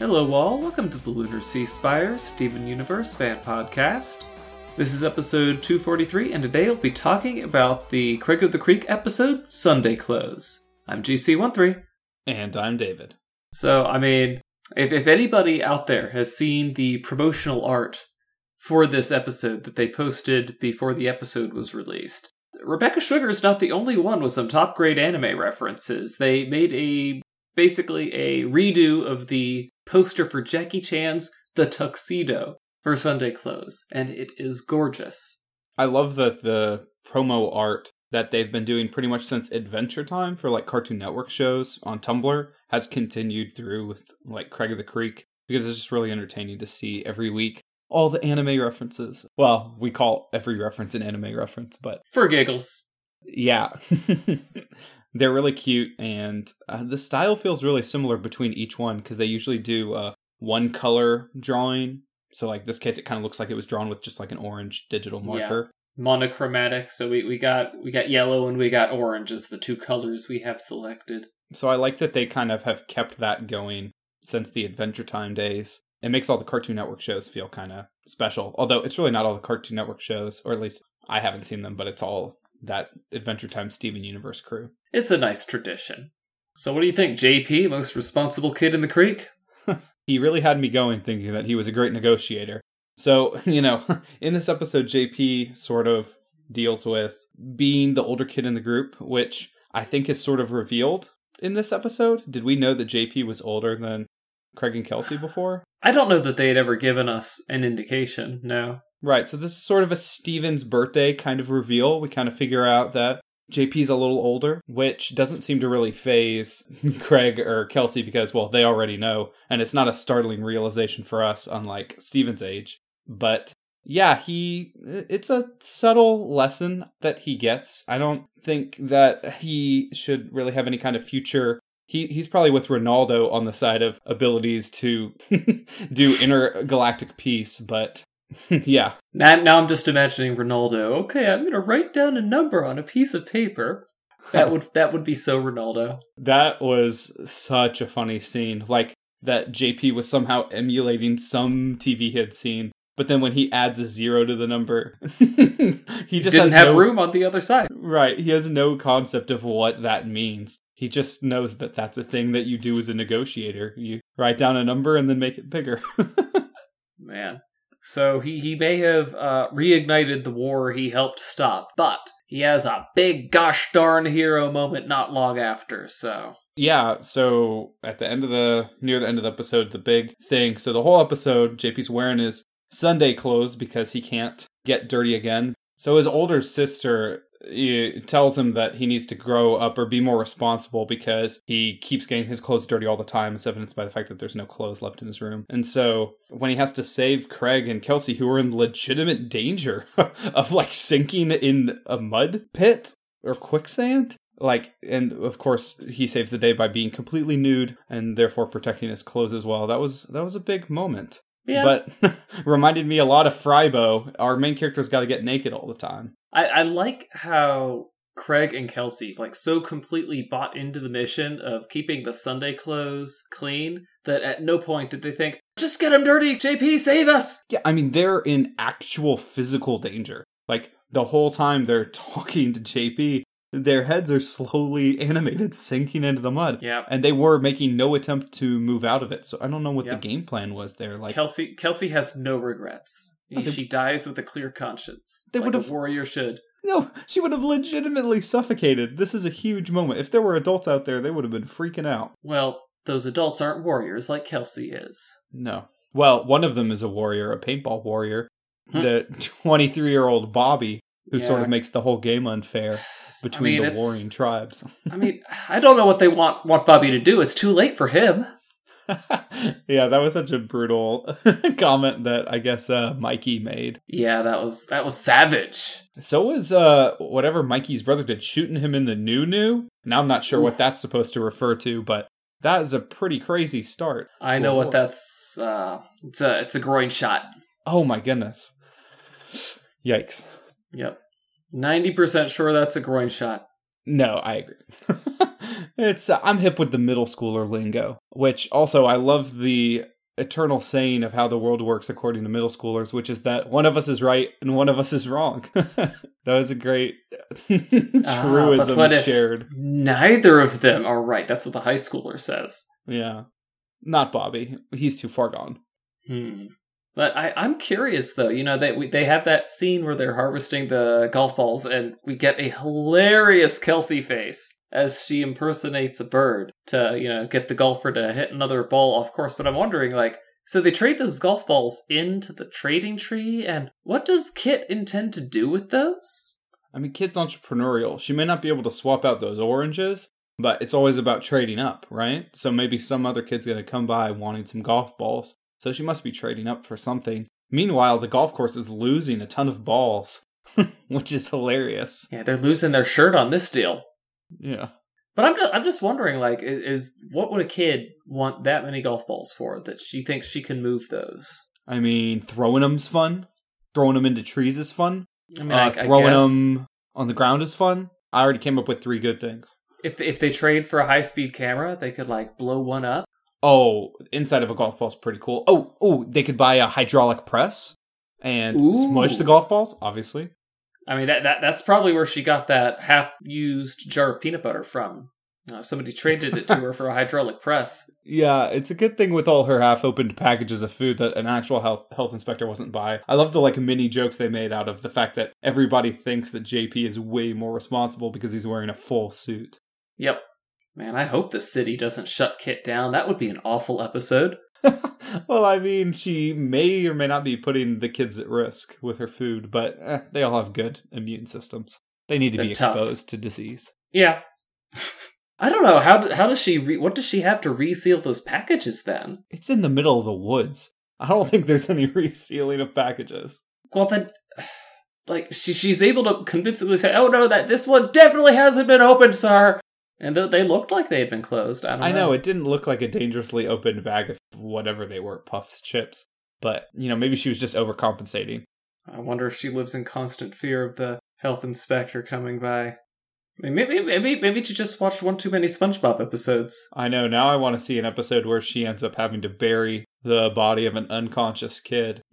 Hello, all. Welcome to the Lunar Sea Spire Steven Universe fan podcast. This is episode 243, and today we'll be talking about the Craig of the Creek episode, Sunday Clothes. I'm GC13. And I'm David. So, I mean, if, if anybody out there has seen the promotional art for this episode that they posted before the episode was released, Rebecca Sugar is not the only one with some top grade anime references. They made a basically a redo of the poster for Jackie Chan's The Tuxedo for Sunday clothes, and it is gorgeous. I love that the promo art that they've been doing pretty much since Adventure Time for like Cartoon Network shows on Tumblr has continued through with like Craig of the Creek because it's just really entertaining to see every week all the anime references. Well, we call every reference an anime reference, but For giggles. yeah. They're really cute, and uh, the style feels really similar between each one because they usually do uh, one color drawing. So, like this case, it kind of looks like it was drawn with just like an orange digital marker. Monochromatic, so we, we got we got yellow and we got orange as the two colors we have selected. So I like that they kind of have kept that going since the Adventure Time days. It makes all the Cartoon Network shows feel kind of special. Although it's really not all the Cartoon Network shows, or at least I haven't seen them, but it's all that Adventure Time Steven Universe crew. It's a nice tradition. So what do you think, JP, most responsible kid in the creek? he really had me going thinking that he was a great negotiator. So, you know, in this episode, JP sort of deals with being the older kid in the group, which I think is sort of revealed in this episode. Did we know that JP was older than Craig and Kelsey before? I don't know that they had ever given us an indication, no. Right, so this is sort of a Steven's birthday kind of reveal. We kind of figure out that JP's a little older, which doesn't seem to really faze Craig or Kelsey because, well, they already know, and it's not a startling realization for us, unlike Steven's age. But yeah, he it's a subtle lesson that he gets. I don't think that he should really have any kind of future he he's probably with Ronaldo on the side of abilities to do intergalactic peace, but yeah. Now, now I'm just imagining Ronaldo. Okay, I'm gonna write down a number on a piece of paper. That would that would be so Ronaldo. That was such a funny scene. Like that JP was somehow emulating some TV had seen, but then when he adds a zero to the number, he just didn't have no, room on the other side. Right, he has no concept of what that means. He just knows that that's a thing that you do as a negotiator. You write down a number and then make it bigger. Man. So he, he may have uh, reignited the war he helped stop, but he has a big gosh darn hero moment not long after, so. Yeah, so at the end of the, near the end of the episode, the big thing. So the whole episode, JP's wearing his Sunday clothes because he can't get dirty again. So his older sister tells him that he needs to grow up or be more responsible because he keeps getting his clothes dirty all the time, as evidenced by the fact that there's no clothes left in his room. And so when he has to save Craig and Kelsey, who are in legitimate danger of like sinking in a mud pit or quicksand, like and of course he saves the day by being completely nude and therefore protecting his clothes as well that was that was a big moment yeah. but reminded me a lot of Frybo. Our main character's got to get naked all the time. I, I like how Craig and Kelsey like so completely bought into the mission of keeping the Sunday clothes clean that at no point did they think, "Just get him dirty, JP, save us." Yeah, I mean they're in actual physical danger. Like the whole time they're talking to JP, their heads are slowly animated sinking into the mud. Yeah. And they were making no attempt to move out of it. So I don't know what Yep. the game plan was there. Like Kelsey Kelsey has no regrets. No, they- she dies with a clear conscience. They like would've- a warrior should. no, she would have legitimately suffocated. This is a huge moment. If there were adults out there, they would have been freaking out. Well, those adults aren't warriors like Kelsey is. No. Well, one of them is a warrior, a paintball warrior. The 23 year old Bobby, who sort of makes the whole game unfair between mean, the warring tribes. I mean, I don't know what they want want Bobby to do. It's too late for him. yeah, that was such a brutal comment that I guess uh, Mikey made. Yeah, that was that was savage. So was uh, whatever Mikey's brother did, shooting him in the new new. Now I'm not sure what that's supposed to refer to, but that is a pretty crazy start. I know what war. that's. Uh, it's a it's a groin shot. Oh my goodness! Yikes! Yep, ninety percent sure that's a groin shot. No, I agree. It's uh, I'm hip with the middle schooler lingo, which also I love the eternal saying of how the world works according to middle schoolers, which is that one of us is right and one of us is wrong. that was a great Ah, truism if shared. neither of them are right? That's what the high schooler says. Yeah. Not Bobby. He's too far gone. Hmm. But I, I'm curious though. You know, they we, they have that scene where they're harvesting the golf balls, and we get a hilarious Kelsey face as she impersonates a bird to you know get the golfer to hit another ball off course. But I'm wondering, like, so they trade those golf balls into the trading tree, and what does Kit intend to do with those? I mean, Kit's entrepreneurial. She may not be able to swap out those oranges, but it's always about trading up, right? So maybe some other kid's going to come by wanting some golf balls. So she must be trading up for something. Meanwhile, the golf course is losing a ton of balls, which is hilarious. Yeah, they're losing their shirt on this deal. Yeah. But I'm just, I'm just wondering, like, i- is what would a kid want that many golf balls for that she thinks she can move those? I mean, throwing them's fun. Throwing them into trees is fun. I mean, uh, I, I throwing guess them on the ground is fun. I already came up with three good things. if if they trade for a high speed camera, they could like blow one up. Oh, inside of a golf ball's pretty cool. Oh, oh, they could buy a hydraulic press and smudge the golf balls, obviously. I mean, that, that that's probably where she got that half used jar of peanut butter from. Uh, somebody traded it to her for a hydraulic press. Yeah, it's a good thing with all her half-opened packages of food that an actual health health inspector wasn't by. I love the like mini jokes they made out of the fact that everybody thinks that JP is way more responsible because he's wearing a full suit. Yep. Man, I hope the city doesn't shut Kit down. That would be an awful episode. well, I mean, she may or may not be putting the kids at risk with her food, but eh, they all have good immune systems. They need to be They're tough. exposed to disease. Yeah. I don't know how do, how does she re- what does she have to reseal those packages then? It's in the middle of the woods. I don't think there's any resealing of packages. Well then, like she she's able to convincingly say, "Oh no, that this one definitely hasn't been opened, sir." And th- they looked like they had been closed. I don't I know. know it didn't look like a dangerously opened bag of whatever they were, puffs, chips. But, you know, maybe she was just overcompensating. I wonder if she lives in constant fear of the health inspector coming by. Maybe maybe maybe she just watched one too many SpongeBob episodes. I know, now I want to see an episode where she ends up having to bury the body of an unconscious kid.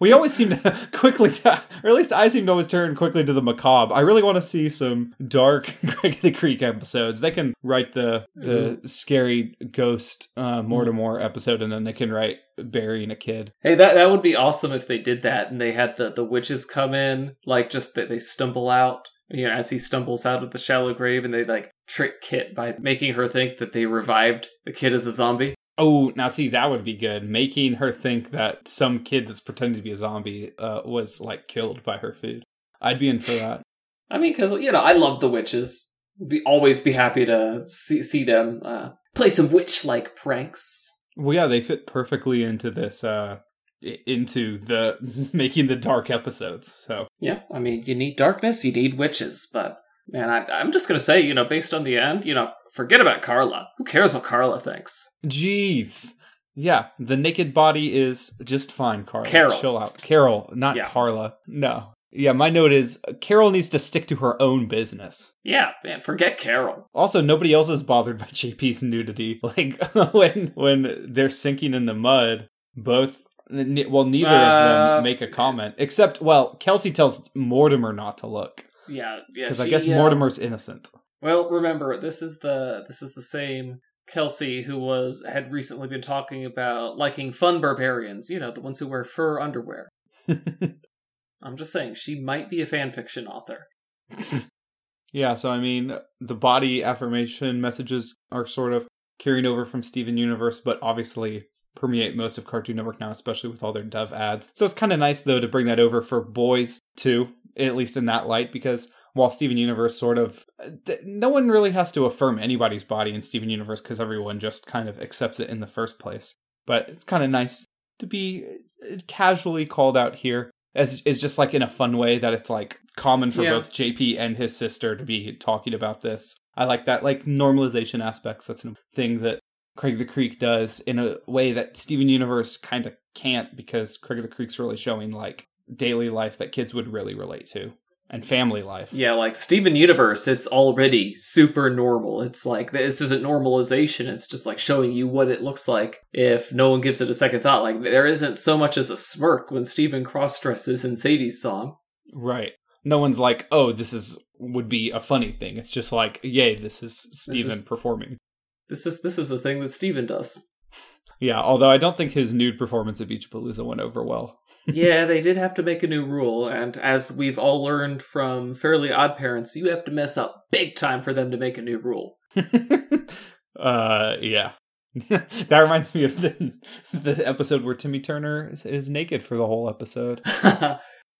We always seem to quickly, to, or at least I seem to always turn quickly to the macabre. I really want to see some dark Craig the Creek episodes. They can write the the scary ghost uh, Mortimer episode, and then they can write burying a kid. Hey, that that would be awesome if they did that and they had the the witches come in, like just that they stumble out, you know, as he stumbles out of the shallow grave, and they like trick Kit by making her think that they revived the kid as a zombie. Oh, now see that would be good. Making her think that some kid that's pretending to be a zombie uh, was like killed by her food. I'd be in for that. I mean, because you know, I love the witches. Be always be happy to see see them uh, play some witch like pranks. Well, yeah, they fit perfectly into this, uh, into the making the dark episodes. So Yeah, I mean, you need darkness, you need witches, but man, I, I'm just gonna say, you know, based on the end, you know, forget about Carla. Who cares what Carla thinks? Jeez. Yeah, the naked body is just fine, Carla. Carol. Chill out. Carol, not Yeah. Carla. No. Yeah, my note is Carol needs to stick to her own business. Yeah, man, forget Carol. Also, nobody else is bothered by JP's nudity. Like when when they're sinking in the mud, both well, neither of Uh, them make a comment. Except, well, Kelsey tells Mortimer not to look Yeah, yeah. because I guess uh, Mortimer's innocent. Well, remember, this is the this is the same Kelsey who was had recently been talking about liking fun barbarians. You know, the ones who wear fur underwear. I'm just saying, she might be a fan fiction author. Yeah, so I mean, the body affirmation messages are sort of carrying over from Steven Universe, but obviously permeate most of Cartoon Network now, especially with all their Dove ads. So it's kind of nice, though, to bring that over for boys, too, at least in that light, because while Steven Universe sort of. No one really has to affirm anybody's body in Steven Universe because everyone just kind of accepts it in the first place. But it's kind of nice to be uh, casually called out here as is just like in a fun way that it's like common for Yeah. both JP and his sister to be talking about this. I like that like normalization aspects. That's a thing that Craig the Creek does in a way that Steven Universe kind of can't because Craig the Creek's really showing like daily life that kids would really relate to. and family life. Yeah, like Steven Universe, it's already super normal. It's like this isn't normalization, it's just like showing you what it looks like if no one gives it a second thought. Like there isn't so much as a smirk when Steven cross dresses in Sadie's song. Right. No one's like, "Oh, this is would be a funny thing." It's just like, "Yay, this is Steven is- performing." This is this is a thing that Steven does. Yeah, although I don't think his nude performance of Beach Palooza went over well. Yeah, they did have to make a new rule, and as we've all learned from Fairly Odd Parents, you have to mess up big time for them to make a new rule. uh, yeah. that reminds me of the, the episode where Timmy Turner is, is naked for the whole episode.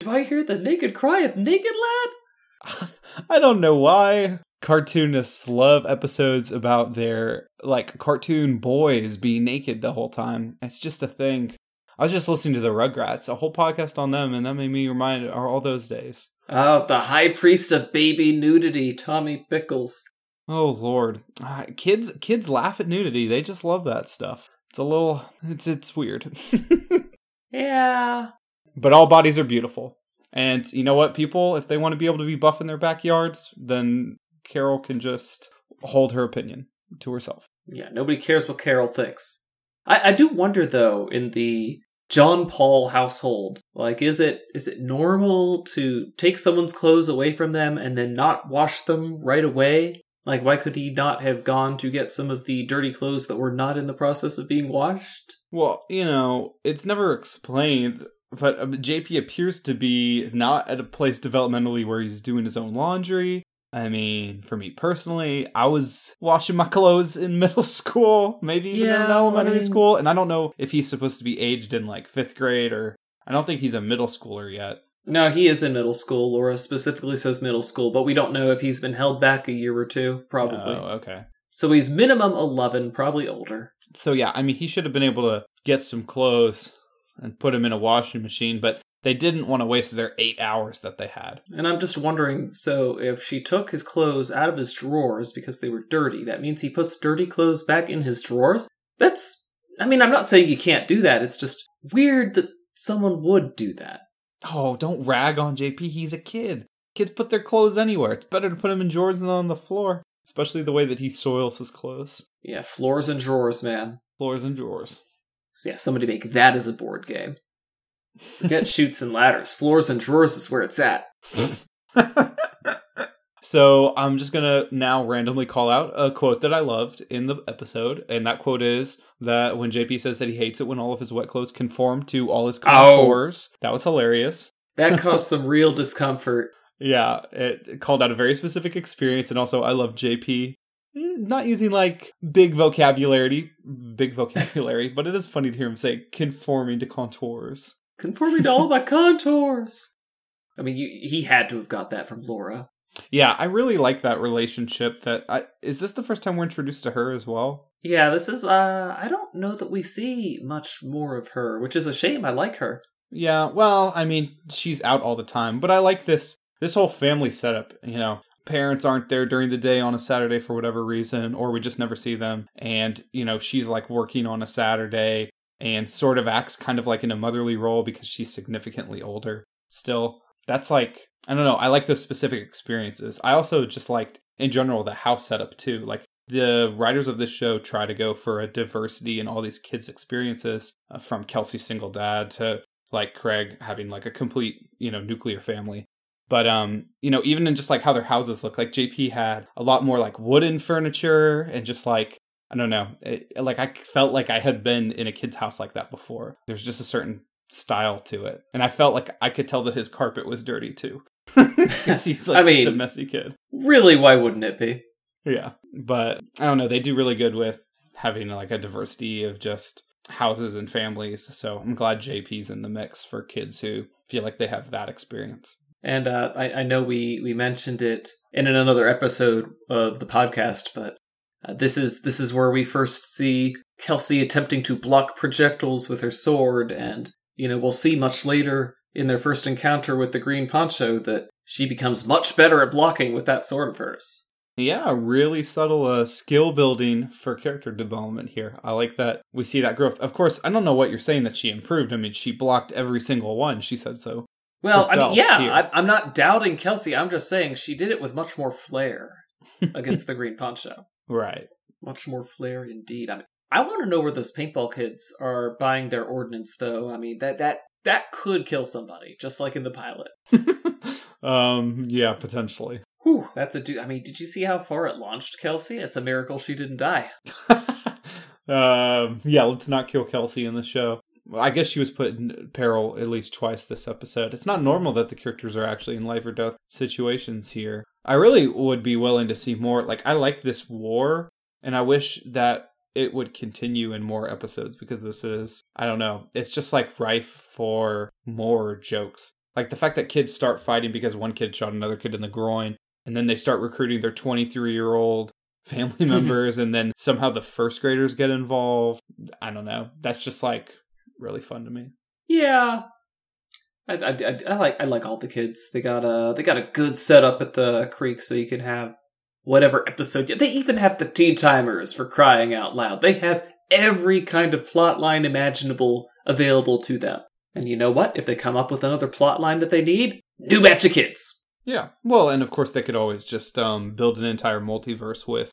Do I hear the naked cry of naked lad? I don't know why cartoonists love episodes about their like cartoon boys being naked the whole time. It's just a thing. I was just listening to the Rugrats, a whole podcast on them, and that made me remind of all those days. Oh, the high priest of baby nudity, Tommy Pickles. Oh lord, uh, kids kids laugh at nudity. They just love that stuff. It's a little it's it's weird. Yeah. but all bodies are beautiful. And you know what, people, if they want to be able to be buff in their backyards, then Carol can just hold her opinion to herself. Yeah, nobody cares what Carol thinks. I, I do wonder though, in the John Paul household, like is it is it normal to take someone's clothes away from them and then not wash them right away? Like why could he not have gone to get some of the dirty clothes that were not in the process of being washed? Well, you know, it's never explained, but uh, JP appears to be not at a place developmentally where he's doing his own laundry. I mean, for me personally, I was washing my clothes in middle school, maybe even Yeah, in elementary I mean- school, and I don't know if he's supposed to be aged in like fifth grade or I don't think he's a middle schooler yet. No, he is in middle school. Laura specifically says middle school, but we don't know if he's been held back a year or two, probably. Oh, okay. So he's minimum 11, probably older. So yeah, I mean, he should have been able to get some clothes and put them in a washing machine, but they didn't want to waste their eight hours that they had. And I'm just wondering so if she took his clothes out of his drawers because they were dirty, that means he puts dirty clothes back in his drawers? That's. I mean, I'm not saying you can't do that. It's just weird that someone would do that. Oh, don't rag on JP. He's a kid. Kids put their clothes anywhere. It's better to put them in drawers than on the floor, especially the way that he soils his clothes. Yeah, floors and drawers, man. Floors and drawers. So yeah, somebody make that as a board game. Forget Chutes and ladders. Floors and drawers is where it's at. so I'm just gonna now randomly call out a quote that I loved in the episode, and that quote is that when JP says that he hates it when all of his wet clothes conform to all his contours. That was hilarious. That caused some real discomfort. Yeah, it called out a very specific experience, and also I love JP. eh, Not using like big vocabulary, big vocabulary, but it is funny to hear him say conforming to contours. Conforming to all my contours. I mean, you, he had to have got that from Laura. Yeah, I really like that relationship. That I is this the first time we're introduced to her as well? Yeah, this is, uh, I don't know that we see much more of her, which is a shame. I like her. Yeah, well, I mean, she's out all the time, but I like this this whole family setup, you know. Parents aren't there during the day on a Saturday for whatever reason, or we just never see them. And, you know, she's like working on a Saturday and sort of acts kind of like in a motherly role because she's significantly older still. That's like, I don't know, I like those specific experiences. I also just liked, in general, the house setup too. Like, the writers of this show try to go for a diversity in all these kids' experiences, uh, from Kelsey's single dad to like Craig having like a complete, you know, nuclear family. But um, you know, even in just like how their houses look, like JP had a lot more like wooden furniture and just like I don't know, it, like I felt like I had been in a kid's house like that before. There's just a certain style to it, and I felt like I could tell that his carpet was dirty too. 'Cause he's like I just a messy kid. Really, why wouldn't it be? Yeah, but I don't know. They do really good with having like a diversity of just houses and families. So I'm glad JP's in the mix for kids who feel like they have that experience. And uh, I, I know we, we mentioned it in another episode of the podcast, but uh, this is this is where we first see Kelsey attempting to block projectiles with her sword, and you know we'll see much later in their first encounter with the green poncho that she becomes much better at blocking with that sword of hers. Yeah, really subtle uh, skill building for character development here. I like that we see that growth. Of course, I don't know what you're saying that she improved. I mean, she blocked every single one. She said so. Well, I mean, yeah. I, I'm not doubting Kelsey. I'm just saying she did it with much more flair against the Green Poncho. Right. Much more flair, indeed. I, mean, I want to know where those paintball kids are buying their ordnance, though. I mean, that that that could kill somebody, just like in the pilot. um. Yeah. Potentially. Whew, that's a. Do- I mean, did you see how far it launched, Kelsey? It's a miracle she didn't die. um. Yeah. Let's not kill Kelsey in the show. I guess she was put in peril at least twice this episode. It's not normal that the characters are actually in life or death situations here. I really would be willing to see more. Like, I like this war, and I wish that it would continue in more episodes because this is, I don't know, it's just like rife for more jokes. Like the fact that kids start fighting because one kid shot another kid in the groin, and then they start recruiting their 23 year old family members, and then somehow the first graders get involved. I don't know. That's just like really fun to me. Yeah, I, I, I, I like I like all the kids. They got a they got a good setup at the creek, so you can have whatever episode. They even have the tea timers for crying out loud. They have every kind of plot line imaginable available to them. And you know what? If they come up with another plot line that they need, new batch of kids. Yeah. Well, and of course they could always just um, build an entire multiverse with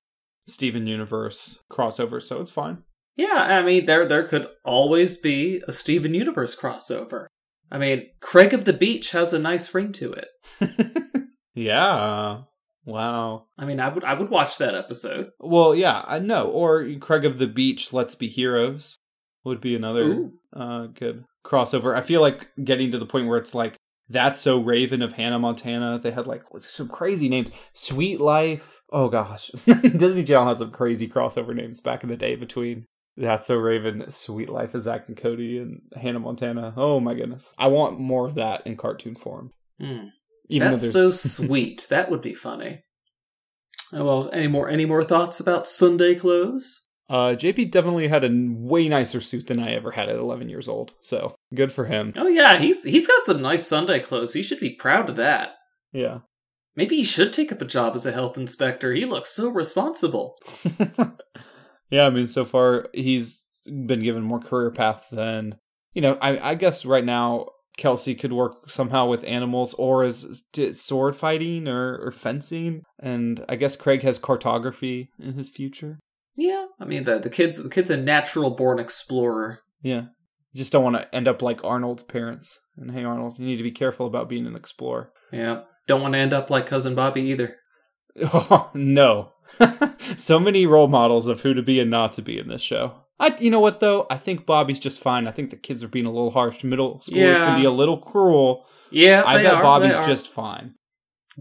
Steven Universe crossover, so it's fine. Yeah, I mean there there could always be a Steven Universe crossover. I mean, Craig of the Beach has a nice ring to it. yeah. Wow. I mean, I would I would watch that episode. Well, yeah, I know. Or Craig of the Beach, Let's Be Heroes would be another uh, good crossover. I feel like getting to the point where it's like that's so Raven of Hannah Montana. They had like some crazy names. Suite Life. Oh gosh, Disney Channel had some crazy crossover names back in the day between That's So Raven, Suite Life of Zack and Cody, and Hannah Montana. Oh my goodness, I want more of that in cartoon form. Hmm. Even That's so sweet. That would be funny. Oh, well, any more any more thoughts about Sunday clothes? uh, JP definitely had a way nicer suit than I ever had at 11 years old. So good for him. Oh yeah, he's he's got some nice Sunday clothes. He should be proud of that. Yeah. Maybe he should take up a job as a health inspector. He looks so responsible. yeah, I mean, so far he's been given more career path than you know. I, I guess right now Kelsey could work somehow with animals or as sword fighting or, or fencing, and I guess Craig has cartography in his future. Yeah, I mean the the kid's the kid's a natural born explorer. Yeah, you just don't want to end up like Arnold's parents. And hey, Arnold, you need to be careful about being an explorer. Yeah, don't want to end up like cousin Bobby either. Oh no. so many role models of who to be and not to be in this show. I, you know what though? I think Bobby's just fine. I think the kids are being a little harsh. Middle schoolers Yeah. can be a little cruel. Yeah, I bet are, Bobby's just fine.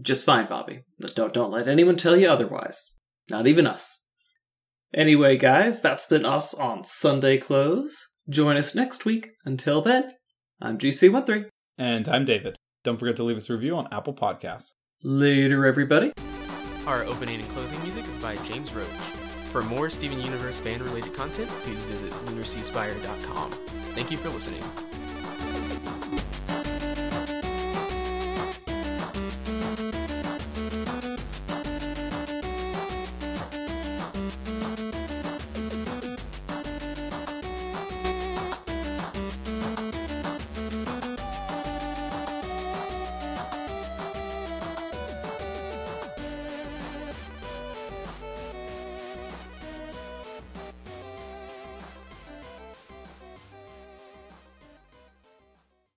just fine, Bobby. Don't don't let anyone tell you otherwise. Not even us. Anyway, guys, that's been us on Sunday Clothes. Join us next week. Until then, I'm GC13. And I'm David. Don't forget to leave us a review on Apple Podcasts. Later, everybody. Our opening and closing music is by James Roach. For more Steven Universe fan related content, please visit lunarseaspire.com. Thank you for listening.